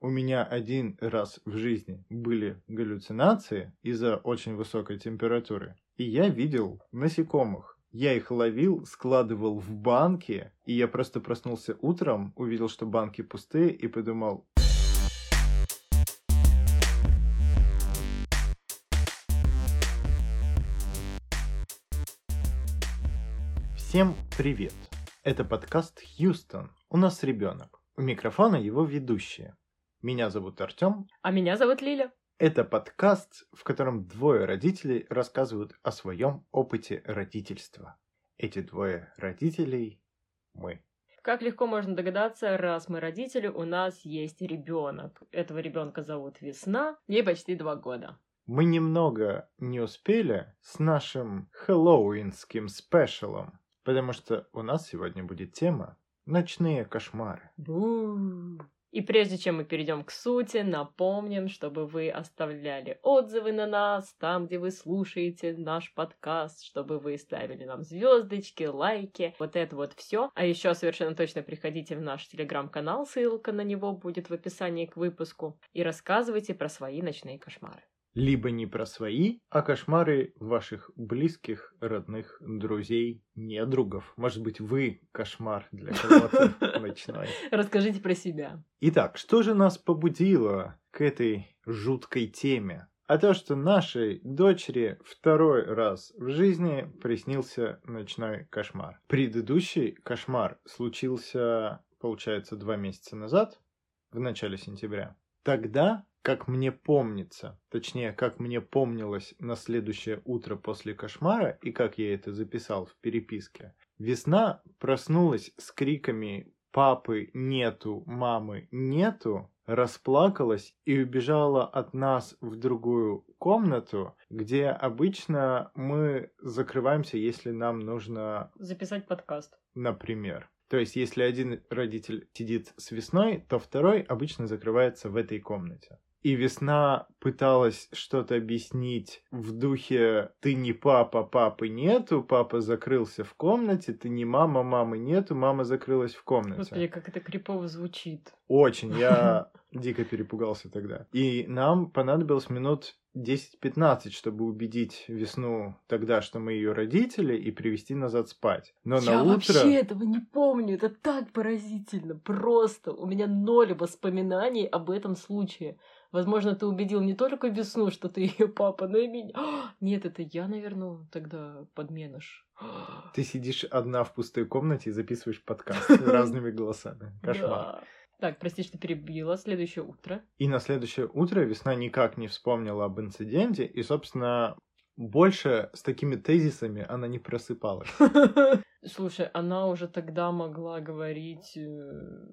у меня один раз в жизни были галлюцинации из-за очень высокой температуры, и я видел насекомых. Я их ловил, складывал в банки, и я просто проснулся утром, увидел, что банки пустые, и подумал, Всем привет! Это подкаст «Хьюстон. У нас ребенок». У микрофона его ведущие. Меня зовут Артем. А меня зовут Лиля. Это подкаст, в котором двое родителей рассказывают о своем опыте родительства. Эти двое родителей – мы. Как легко можно догадаться, раз мы родители, у нас есть ребенок. Этого ребенка зовут Весна, ей почти два года. Мы немного не успели с нашим хэллоуинским спешалом, потому что у нас сегодня будет тема «Ночные кошмары». Бу. И прежде чем мы перейдем к сути, напомним, чтобы вы оставляли отзывы на нас там, где вы слушаете наш подкаст, чтобы вы ставили нам звездочки, лайки, вот это вот все. А еще совершенно точно приходите в наш телеграм-канал, ссылка на него будет в описании к выпуску, и рассказывайте про свои ночные кошмары либо не про свои, а кошмары ваших близких, родных, друзей, недругов. Может быть, вы кошмар для кого-то ночной. Расскажите про себя. Итак, что же нас побудило к этой жуткой теме? А то, что нашей дочери второй раз в жизни приснился ночной кошмар. Предыдущий кошмар случился, получается, два месяца назад, в начале сентября. Тогда как мне помнится, точнее, как мне помнилось на следующее утро после кошмара и как я это записал в переписке, весна проснулась с криками «папы нету, мамы нету», расплакалась и убежала от нас в другую комнату, где обычно мы закрываемся, если нам нужно... Записать подкаст. Например. То есть, если один родитель сидит с весной, то второй обычно закрывается в этой комнате. И весна пыталась что-то объяснить в духе «ты не папа, папы нету, папа закрылся в комнате, ты не мама, мамы нету, мама закрылась в комнате». Господи, как это крипово звучит. Очень, я дико перепугался тогда. И нам понадобилось минут 10-15, чтобы убедить весну тогда, что мы ее родители, и привести назад спать. Но Я на утро... вообще этого не помню, это так поразительно, просто. У меня ноль воспоминаний об этом случае. Возможно, ты убедил не только весну, что ты ее папа, но и меня. Нет, это я, наверное, тогда подменыш. Ты сидишь одна в пустой комнате и записываешь подкаст разными голосами. Кошмар. Так, прости, что перебила. Следующее утро. И на следующее утро весна никак не вспомнила об инциденте, и, собственно, больше с такими тезисами она не просыпалась. Слушай, она уже тогда могла говорить э,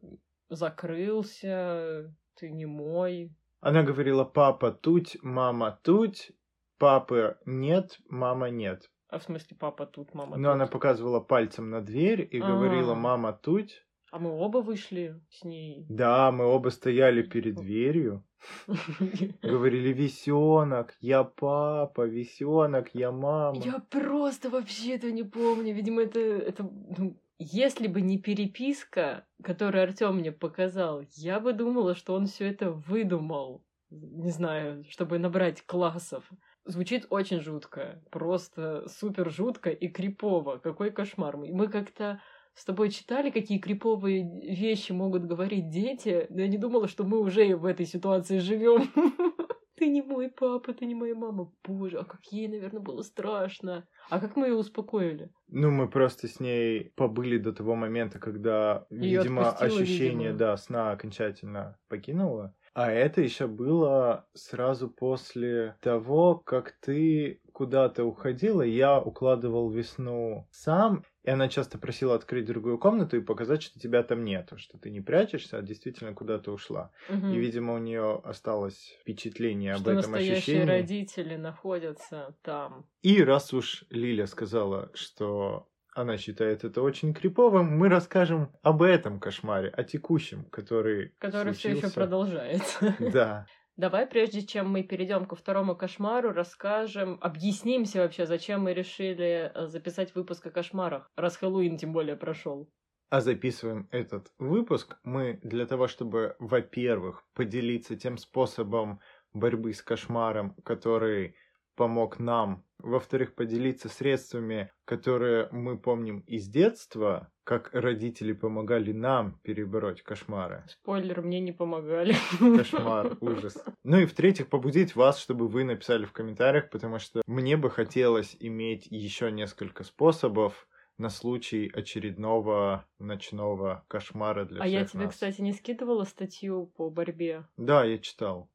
«закрылся», «ты не мой». Она говорила «папа тут, мама тут», «папы нет, мама нет». А в смысле папа тут, мама тут? Но она показывала пальцем на дверь и говорила а. «мама тут», а мы оба вышли с ней. Да, мы оба стояли перед дверью. Говорили, весенок, я папа, весенок, я мама. Я просто вообще этого не помню. Видимо, это, это ну, если бы не переписка, которую Артем мне показал, я бы думала, что он все это выдумал. Не знаю, чтобы набрать классов. Звучит очень жутко. Просто супер жутко и крипово. Какой кошмар. Мы как-то с тобой читали, какие криповые вещи могут говорить дети, но я не думала, что мы уже в этой ситуации живем. Ты не мой папа, ты не моя мама. Боже, а как ей, наверное, было страшно. А как мы ее успокоили? Ну, мы просто с ней побыли до того момента, когда, её видимо, ощущение, видимо. да, сна окончательно покинуло. А это еще было сразу после того, как ты куда-то уходила, я укладывал весну сам, и она часто просила открыть другую комнату и показать, что тебя там нету, что ты не прячешься, а действительно куда-то ушла. Угу. И, видимо, у нее осталось впечатление что об этом настоящие ощущении. родители находятся там. И раз уж Лиля сказала, что она считает это очень криповым, мы расскажем об этом кошмаре, о текущем, который Который все еще продолжается. Да. Давай, прежде чем мы перейдем ко второму кошмару, расскажем, объяснимся вообще, зачем мы решили э, записать выпуск о кошмарах, раз Хэллоуин тем более прошел. А записываем этот выпуск мы для того, чтобы, во-первых, поделиться тем способом борьбы с кошмаром, который помог нам. Во-вторых, поделиться средствами, которые мы помним из детства, как родители помогали нам перебороть кошмары. Спойлер, мне не помогали. Кошмар, ужас. Ну и в-третьих, побудить вас, чтобы вы написали в комментариях, потому что мне бы хотелось иметь еще несколько способов, на случай очередного ночного кошмара для а всех я тебе, нас. кстати, не скидывала статью по борьбе? Да, я читал.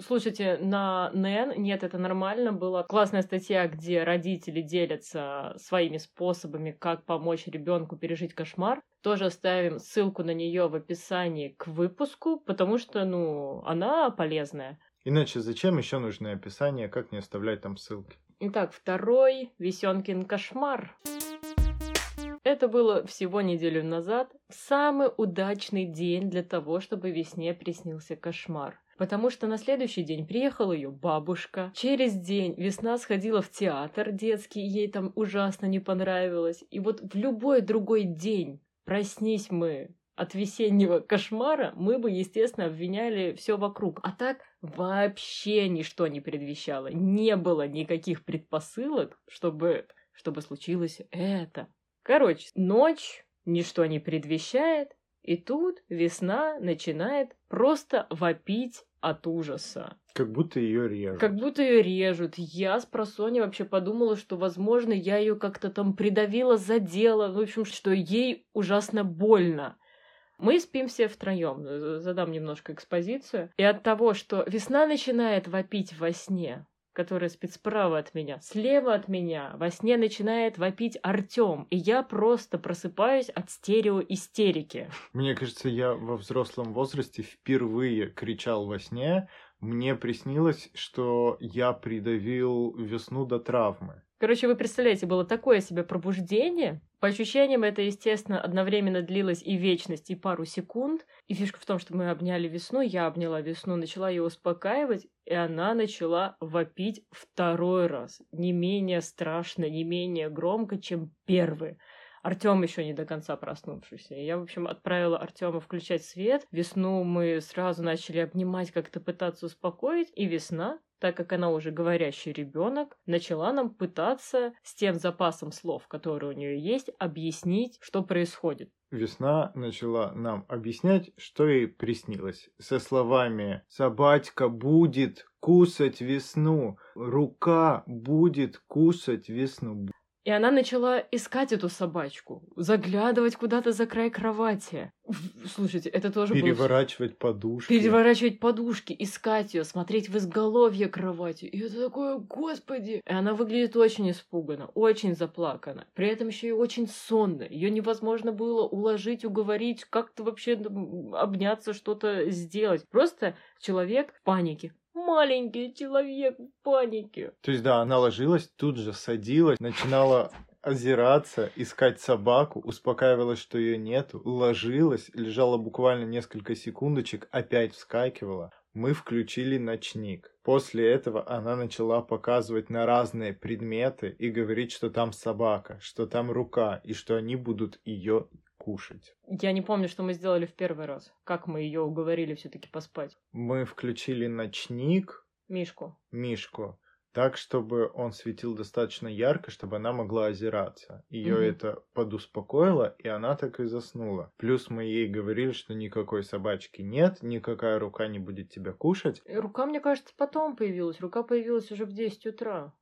Слушайте, на НН, нет, это нормально, была классная статья, где родители делятся своими способами, как помочь ребенку пережить кошмар. Тоже оставим ссылку на нее в описании к выпуску, потому что, ну, она полезная. Иначе зачем еще нужно описание, как не оставлять там ссылки? Итак, второй Весенкин кошмар. Это было всего неделю назад. Самый удачный день для того, чтобы весне приснился кошмар. Потому что на следующий день приехала ее бабушка. Через день весна сходила в театр детский, ей там ужасно не понравилось. И вот в любой другой день, проснись мы от весеннего кошмара, мы бы, естественно, обвиняли все вокруг. А так вообще ничто не предвещало. Не было никаких предпосылок, чтобы, чтобы случилось это. Короче, ночь ничто не предвещает, и тут весна начинает просто вопить от ужаса. Как будто ее режут. Как будто ее режут. Я с просони вообще подумала, что, возможно, я ее как-то там придавила, задела. В общем, что ей ужасно больно. Мы спим все втроем. Задам немножко экспозицию. И от того, что весна начинает вопить во сне, который спит справа от меня, слева от меня, во сне начинает вопить Артем, и я просто просыпаюсь от стереоистерики. Мне кажется, я во взрослом возрасте впервые кричал во сне. Мне приснилось, что я придавил весну до травмы. Короче, вы представляете, было такое себе пробуждение. По ощущениям, это, естественно, одновременно длилось и вечность, и пару секунд. И фишка в том, что мы обняли весну, я обняла весну, начала ее успокаивать, и она начала вопить второй раз. Не менее страшно, не менее громко, чем первый. Артем еще не до конца проснувшийся. Я, в общем, отправила Артема включать свет. Весну мы сразу начали обнимать, как-то пытаться успокоить. И весна, так как она уже говорящий ребенок, начала нам пытаться с тем запасом слов, который у нее есть, объяснить, что происходит. Весна начала нам объяснять, что ей приснилось. Со словами «Собачка будет кусать весну, рука будет кусать весну». И она начала искать эту собачку, заглядывать куда-то за край кровати. Слушайте, это тоже Переворачивать было... подушки. Переворачивать подушки, искать ее, смотреть в изголовье кровати. И это такое, господи! И она выглядит очень испуганно, очень заплакана. При этом еще и очень сонно. Ее невозможно было уложить, уговорить, как-то вообще обняться, что-то сделать. Просто человек в панике маленький человек в панике. То есть, да, она ложилась, тут же садилась, начинала озираться, искать собаку, успокаивалась, что ее нету, ложилась, лежала буквально несколько секундочек, опять вскакивала. Мы включили ночник. После этого она начала показывать на разные предметы и говорить, что там собака, что там рука, и что они будут ее кушать. Я не помню, что мы сделали в первый раз. Как мы ее уговорили все-таки поспать. Мы включили ночник. Мишку. Мишку. Так, чтобы он светил достаточно ярко, чтобы она могла озираться. Ее угу. это подуспокоило, и она так и заснула. Плюс мы ей говорили, что никакой собачки нет, никакая рука не будет тебя кушать. Рука, мне кажется, потом появилась. Рука появилась уже в 10 утра.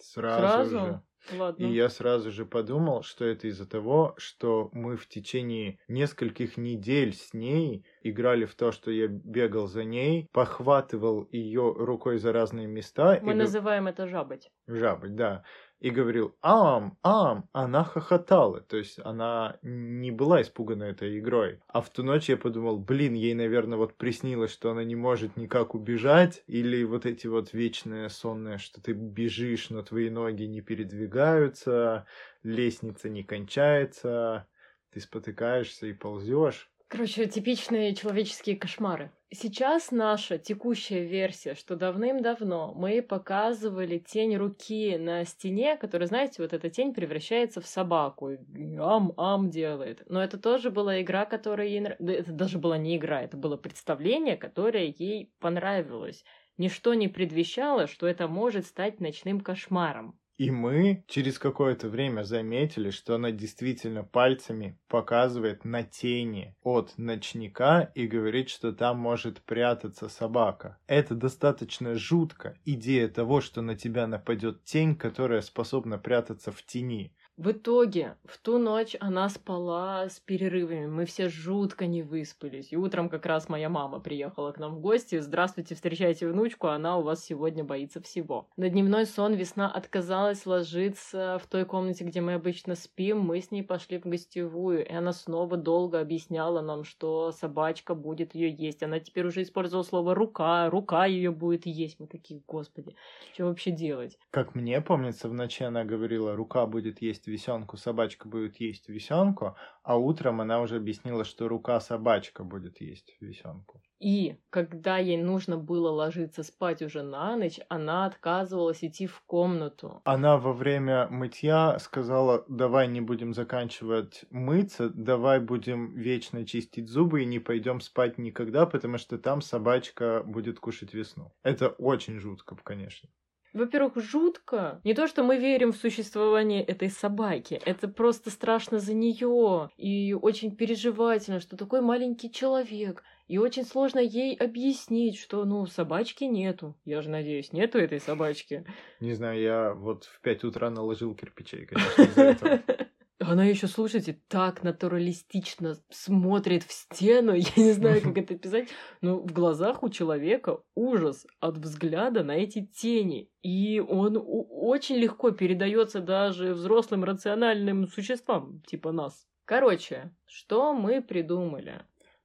Сразу, Сразу? же. Ладно. И я сразу же подумал, что это из-за того, что мы в течение нескольких недель с ней играли в то, что я бегал за ней, похватывал ее рукой за разные места. Мы называем г... это жабать. Жабать, да и говорил «Ам! Ам!», она хохотала. То есть она не была испугана этой игрой. А в ту ночь я подумал, блин, ей, наверное, вот приснилось, что она не может никак убежать. Или вот эти вот вечные сонные, что ты бежишь, но твои ноги не передвигаются, лестница не кончается, ты спотыкаешься и ползешь. Короче, типичные человеческие кошмары. Сейчас наша текущая версия, что давным-давно мы показывали тень руки на стене, которая, знаете, вот эта тень превращается в собаку. И ам-ам делает. Но это тоже была игра, которая ей... Да это даже была не игра, это было представление, которое ей понравилось. Ничто не предвещало, что это может стать ночным кошмаром. И мы через какое-то время заметили, что она действительно пальцами показывает на тени от ночника и говорит, что там может прятаться собака. Это достаточно жутко. Идея того, что на тебя нападет тень, которая способна прятаться в тени. В итоге, в ту ночь она спала с перерывами. Мы все жутко не выспались. И утром как раз моя мама приехала к нам в гости. Здравствуйте, встречайте внучку, она у вас сегодня боится всего. На дневной сон весна отказалась ложиться в той комнате, где мы обычно спим. Мы с ней пошли в гостевую, и она снова долго объясняла нам, что собачка будет ее есть. Она теперь уже использовала слово рука, рука ее будет есть. Мы такие, господи, что вообще делать? Как мне помнится, в ночи она говорила, рука будет есть висенку, собачка будет есть висенку, а утром она уже объяснила, что рука собачка будет есть висенку. И когда ей нужно было ложиться спать уже на ночь, она отказывалась идти в комнату. Она во время мытья сказала, давай не будем заканчивать мыться, давай будем вечно чистить зубы и не пойдем спать никогда, потому что там собачка будет кушать весну. Это очень жутко, конечно. Во-первых, жутко. Не то, что мы верим в существование этой собаки. Это просто страшно за нее. И очень переживательно, что такой маленький человек. И очень сложно ей объяснить, что, ну, собачки нету. Я же надеюсь, нету этой собачки. Не знаю, я вот в 5 утра наложил кирпичей, конечно, из-за этого. Она еще, слушайте, так натуралистично смотрит в стену. Я не знаю, как это писать. Но в глазах у человека ужас от взгляда на эти тени. И он очень легко передается даже взрослым рациональным существам, типа нас. Короче, что мы придумали?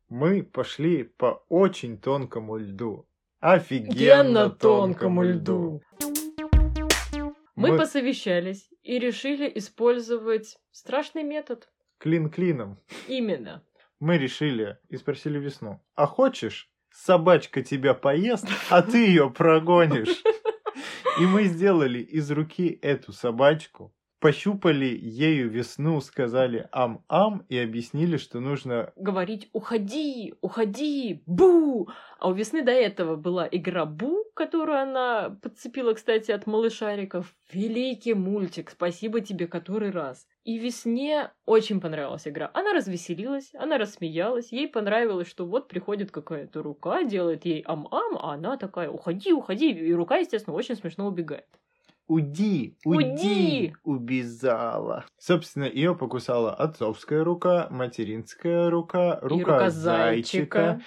Мы пошли по очень тонкому льду. Офигенно тонкому льду. Мы Мы- посовещались и решили использовать страшный метод. Клин клином. Именно. Мы решили и спросили весну. А хочешь, собачка тебя поест, а ты ее прогонишь? И мы сделали из руки эту собачку, пощупали ею весну, сказали ам-ам и объяснили, что нужно... говорить «Уходи! Уходи! Бу!» А у Весны до этого была игра «Бу», которую она подцепила, кстати, от малышариков. Великий мультик, спасибо тебе который раз. И Весне очень понравилась игра. Она развеселилась, она рассмеялась, ей понравилось, что вот приходит какая-то рука, делает ей ам-ам, а она такая «Уходи, уходи!» И рука, естественно, очень смешно убегает. Уди, Уди!» уди, убежала. Собственно, ее покусала отцовская рука, материнская рука, И рука, зайчика.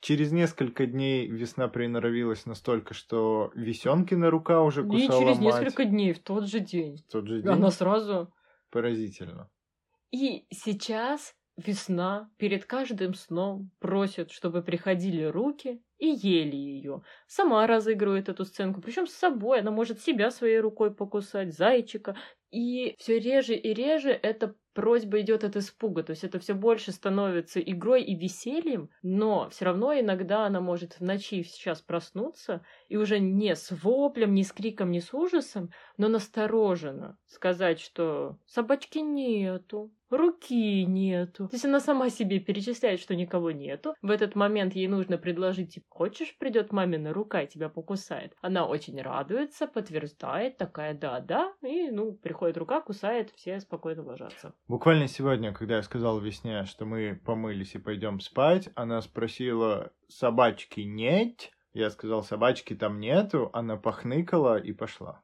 Через несколько дней весна приноровилась настолько, что Весенкина рука уже кусала через мать. несколько дней, в тот же день. В тот же день. Она сразу Поразительно. И сейчас весна перед каждым сном просит, чтобы приходили руки и ели ее. Сама разыгрывает эту сценку, причем с собой. Она может себя своей рукой покусать, зайчика. И все реже и реже эта просьба идет от испуга. То есть это все больше становится игрой и весельем, но все равно иногда она может в ночи сейчас проснуться и уже не с воплем, не с криком, не с ужасом, но настороженно сказать, что собачки нету, руки нету. То есть она сама себе перечисляет, что никого нету. В этот момент ей нужно предложить, типа, хочешь, придет мамина рука и тебя покусает. Она очень радуется, подтверждает, такая, да-да, и, ну, приходит рука, кусает, все спокойно ложатся. Буквально сегодня, когда я сказал Весне, что мы помылись и пойдем спать, она спросила, собачки нет? Я сказал, собачки там нету, она похныкала и пошла.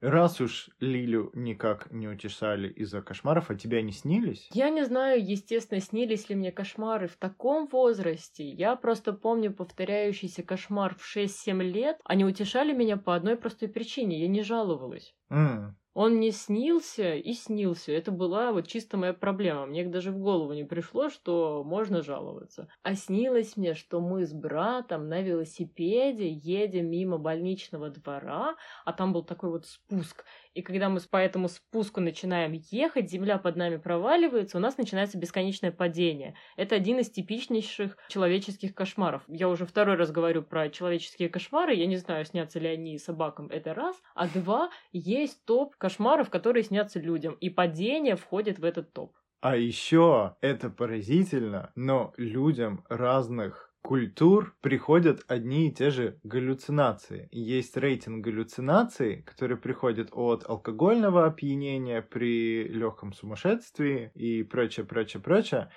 Раз уж Лилю никак не утешали из-за кошмаров, а тебя не снились? Я не знаю, естественно, снились ли мне кошмары в таком возрасте. Я просто помню повторяющийся кошмар в 6-7 лет. Они утешали меня по одной простой причине. Я не жаловалась. М, Он мне снился и снился. Это была вот чисто моя проблема. Мне даже в голову не пришло, что можно жаловаться. А снилось мне, что мы с братом на велосипеде едем мимо больничного двора, а там был такой вот спуск. И когда мы по этому спуску начинаем ехать, земля под нами проваливается, у нас начинается бесконечное падение. Это один из типичнейших человеческих кошмаров. Я уже второй раз говорю про человеческие кошмары. Я не знаю, снятся ли они собакам, это раз. А два, есть топ кошмаров, которые снятся людям. И падение входит в этот топ. А еще это поразительно, но людям разных культур приходят одни и те же галлюцинации. Есть рейтинг галлюцинаций, который приходит от алкогольного опьянения при легком сумасшествии и прочее, прочее, прочее.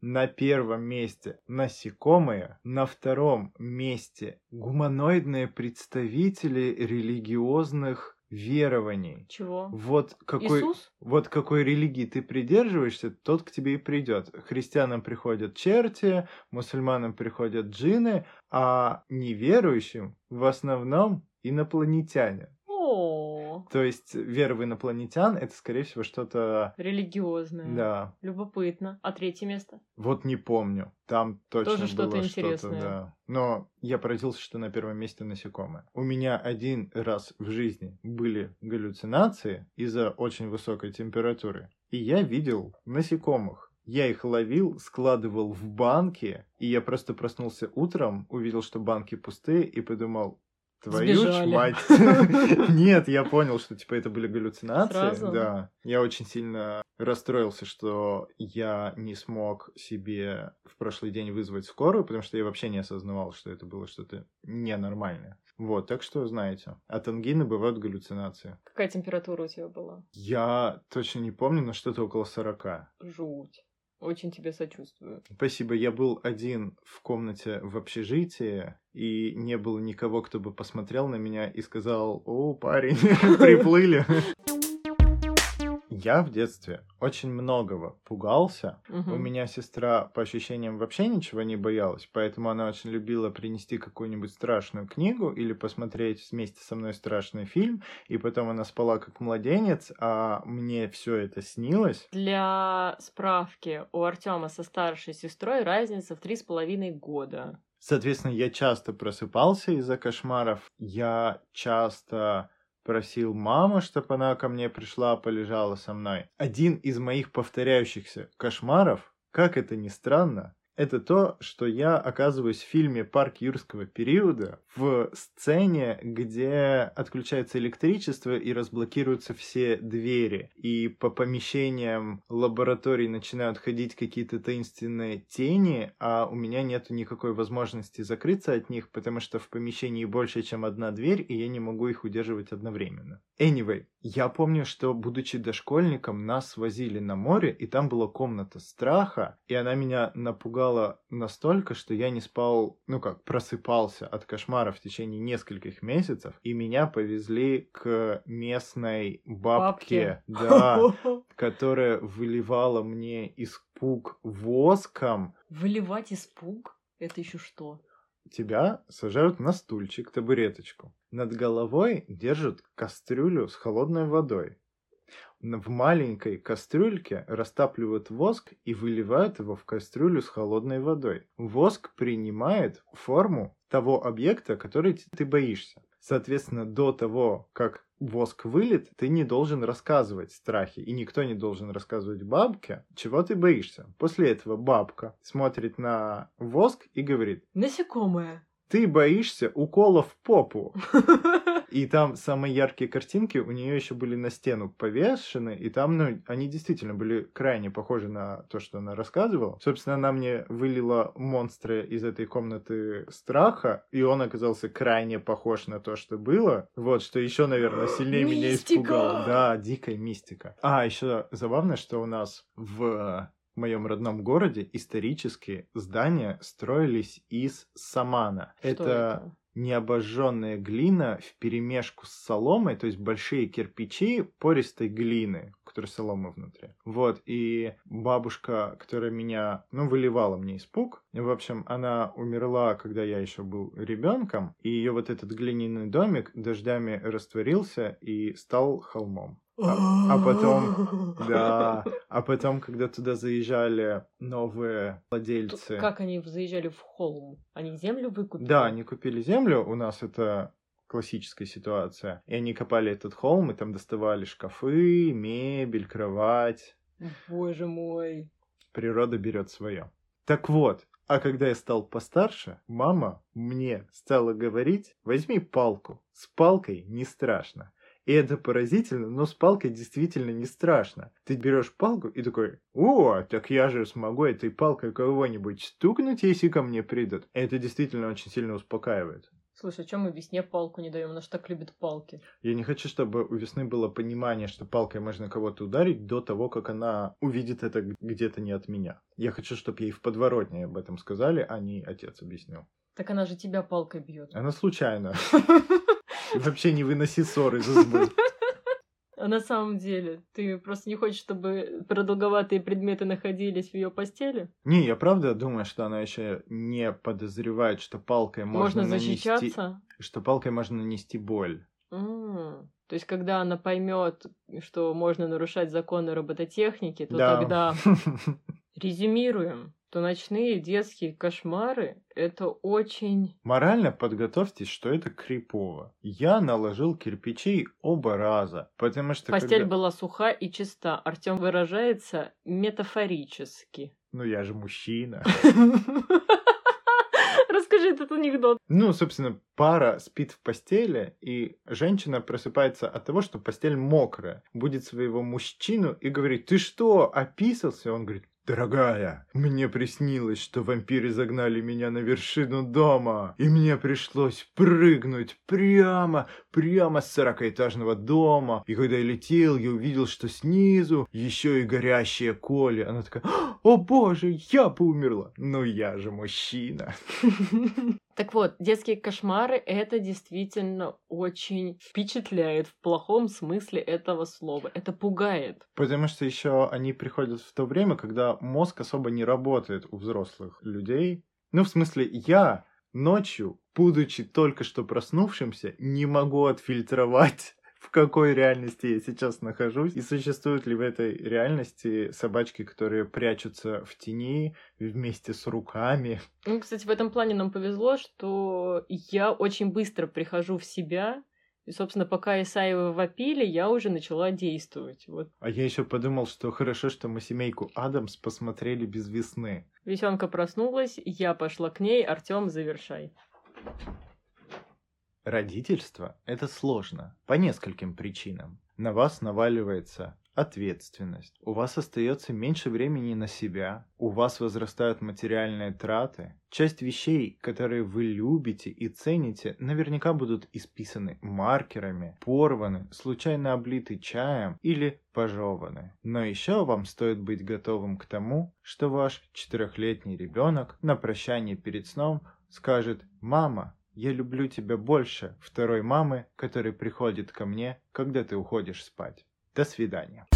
На первом месте насекомые, на втором месте гуманоидные представители религиозных верований. Чего? Вот какой, Иисус? вот какой религии ты придерживаешься, тот к тебе и придет. Христианам приходят черти, мусульманам приходят джины, а неверующим в основном инопланетяне. О, То есть вера в инопланетян это, скорее всего, что-то... религиозное. Да, Любопытно. А третье место? вот не помню. Там точно Тоже что-то было интересное. что-то, да. Но я поразился, что на первом месте насекомые. У меня один раз в жизни были галлюцинации из-за очень высокой температуры. И я видел насекомых. Я их ловил, складывал в банки, и я просто проснулся утром, увидел, что банки пустые, и подумал, твою ж мать. Нет, я понял, что типа это были галлюцинации. Сразу? Да. Я очень сильно расстроился, что я не смог себе в прошлый день вызвать скорую, потому что я вообще не осознавал, что это было что-то ненормальное. Вот, так что знаете, от ангины бывают галлюцинации. Какая температура у тебя была? Я точно не помню, но что-то около 40. Жуть. Очень тебе сочувствую. Спасибо, я был один в комнате в общежитии, и не было никого, кто бы посмотрел на меня и сказал, о, парень, приплыли. Я в детстве очень многого пугался. Мгм. У меня сестра, по ощущениям, вообще ничего не боялась, поэтому она очень любила принести какую-нибудь страшную книгу или посмотреть вместе со мной страшный фильм, и потом она спала как младенец, а мне все это снилось. Для справки, у Артема со старшей сестрой разница в три с половиной года. Соответственно, я часто просыпался из-за кошмаров, я часто просил маму, чтобы она ко мне пришла, полежала со мной. Один из моих повторяющихся кошмаров, как это ни странно, это то, что я оказываюсь в фильме «Парк юрского периода» в сцене, где отключается электричество и разблокируются все двери. И по помещениям лабораторий начинают ходить какие-то таинственные тени, а у меня нет никакой возможности закрыться от них, потому что в помещении больше, чем одна дверь, и я не могу их удерживать одновременно. Anyway, я помню, что, будучи дошкольником, нас возили на море, и там была комната страха, и она меня напугала настолько, что я не спал, ну как, просыпался от кошмара в течение нескольких месяцев, и меня повезли к местной бабке, да, которая выливала мне испуг воском. Выливать испуг? Это еще что? Тебя сажают на стульчик, табуреточку. Над головой держат кастрюлю с холодной водой. В маленькой кастрюльке растапливают воск и выливают его в кастрюлю с холодной водой. Воск принимает форму того объекта, который ты боишься. Соответственно, до того, как воск вылет, ты не должен рассказывать страхи, и никто не должен рассказывать бабке, чего ты боишься. После этого бабка смотрит на воск и говорит, Насекомое. ты боишься укола в попу. И там самые яркие картинки у нее еще были на стену повешены, и там, ну, они действительно были крайне похожи на то, что она рассказывала. Собственно, она мне вылила монстра из этой комнаты страха, и он оказался крайне похож на то, что было. Вот, что еще, наверное, сильнее меня испугало. Да, дикая мистика. А, еще забавно, что у нас в в моем родном городе исторически здания строились из самана. Что это необожженная глина в перемешку с соломой, то есть большие кирпичи пористой глины. Которой солома внутри. Вот, и бабушка, которая меня, ну, выливала мне испуг, в общем, она умерла, когда я еще был ребенком, и ее вот этот глиняный домик дождями растворился и стал холмом. А, а потом, да, а потом, когда туда заезжали новые владельцы... Как они заезжали в холм? Они землю выкупили? Да, они купили землю, у нас это классическая ситуация. И они копали этот холм, и там доставали шкафы, мебель, кровать. Боже мой. Природа берет свое. Так вот, а когда я стал постарше, мама мне стала говорить, возьми палку, с палкой не страшно. И это поразительно, но с палкой действительно не страшно. Ты берешь палку и такой, о, так я же смогу этой палкой кого-нибудь стукнуть, если ко мне придут. Это действительно очень сильно успокаивает. Слушай, чем мы весне палку не даем? Она же так любит палки. Я не хочу, чтобы у весны было понимание, что палкой можно кого-то ударить до того, как она увидит это где-то не от меня. Я хочу, чтобы ей в подворотне об этом сказали, а не отец объяснил. Так она же тебя палкой бьет. Она случайно. Вообще не выноси ссоры из избы. На самом деле, ты просто не хочешь, чтобы продолговатые предметы находились в ее постели? Не, я правда думаю, что она еще не подозревает, что палкой можно, Можно нанести... защищаться? Что палкой можно нанести боль. М, То есть, когда она поймет, что можно нарушать законы робототехники, то Да. тогда резюмируем, то ночные детские кошмары это очень Морально подготовьтесь, что это крипово. Я наложил кирпичей оба раза, потому что постель когда- была суха и чиста. Артем выражается метафорически. Ну я же мужчина. Расскажи этот анекдот. Ну, собственно, пара спит в постели, и женщина просыпается от того, что постель мокрая. Будет своего мужчину и говорит, ты что, описался? Он говорит, Дорогая, мне приснилось, что вампиры загнали меня на вершину дома, и мне пришлось прыгнуть прямо, прямо с сорокаэтажного дома. И когда я летел, я увидел, что снизу еще и горящее Коли. Она такая, о боже, я бы умерла. Ну я же мужчина. Так вот, детские кошмары это действительно очень впечатляет в плохом смысле этого слова. Это пугает. Потому что еще они приходят в то время, когда мозг особо не работает у взрослых людей. Ну, в смысле, я ночью, будучи только что проснувшимся, не могу отфильтровать, в какой реальности я сейчас нахожусь, и существуют ли в этой реальности собачки, которые прячутся в тени вместе с руками. Ну, кстати, в этом плане нам повезло, что я очень быстро прихожу в себя. И, собственно, пока Исаева вопили, я уже начала действовать. Вот А я еще подумал, что хорошо, что мы семейку Адамс посмотрели без весны. Весенка проснулась, я пошла к ней, Артем, завершай. Родительство – это сложно по нескольким причинам. На вас наваливается ответственность, у вас остается меньше времени на себя, у вас возрастают материальные траты. Часть вещей, которые вы любите и цените, наверняка будут исписаны маркерами, порваны, случайно облиты чаем или пожеваны. Но еще вам стоит быть готовым к тому, что ваш четырехлетний ребенок на прощание перед сном скажет «Мама, я люблю тебя больше второй мамы, которая приходит ко мне, когда ты уходишь спать. До свидания.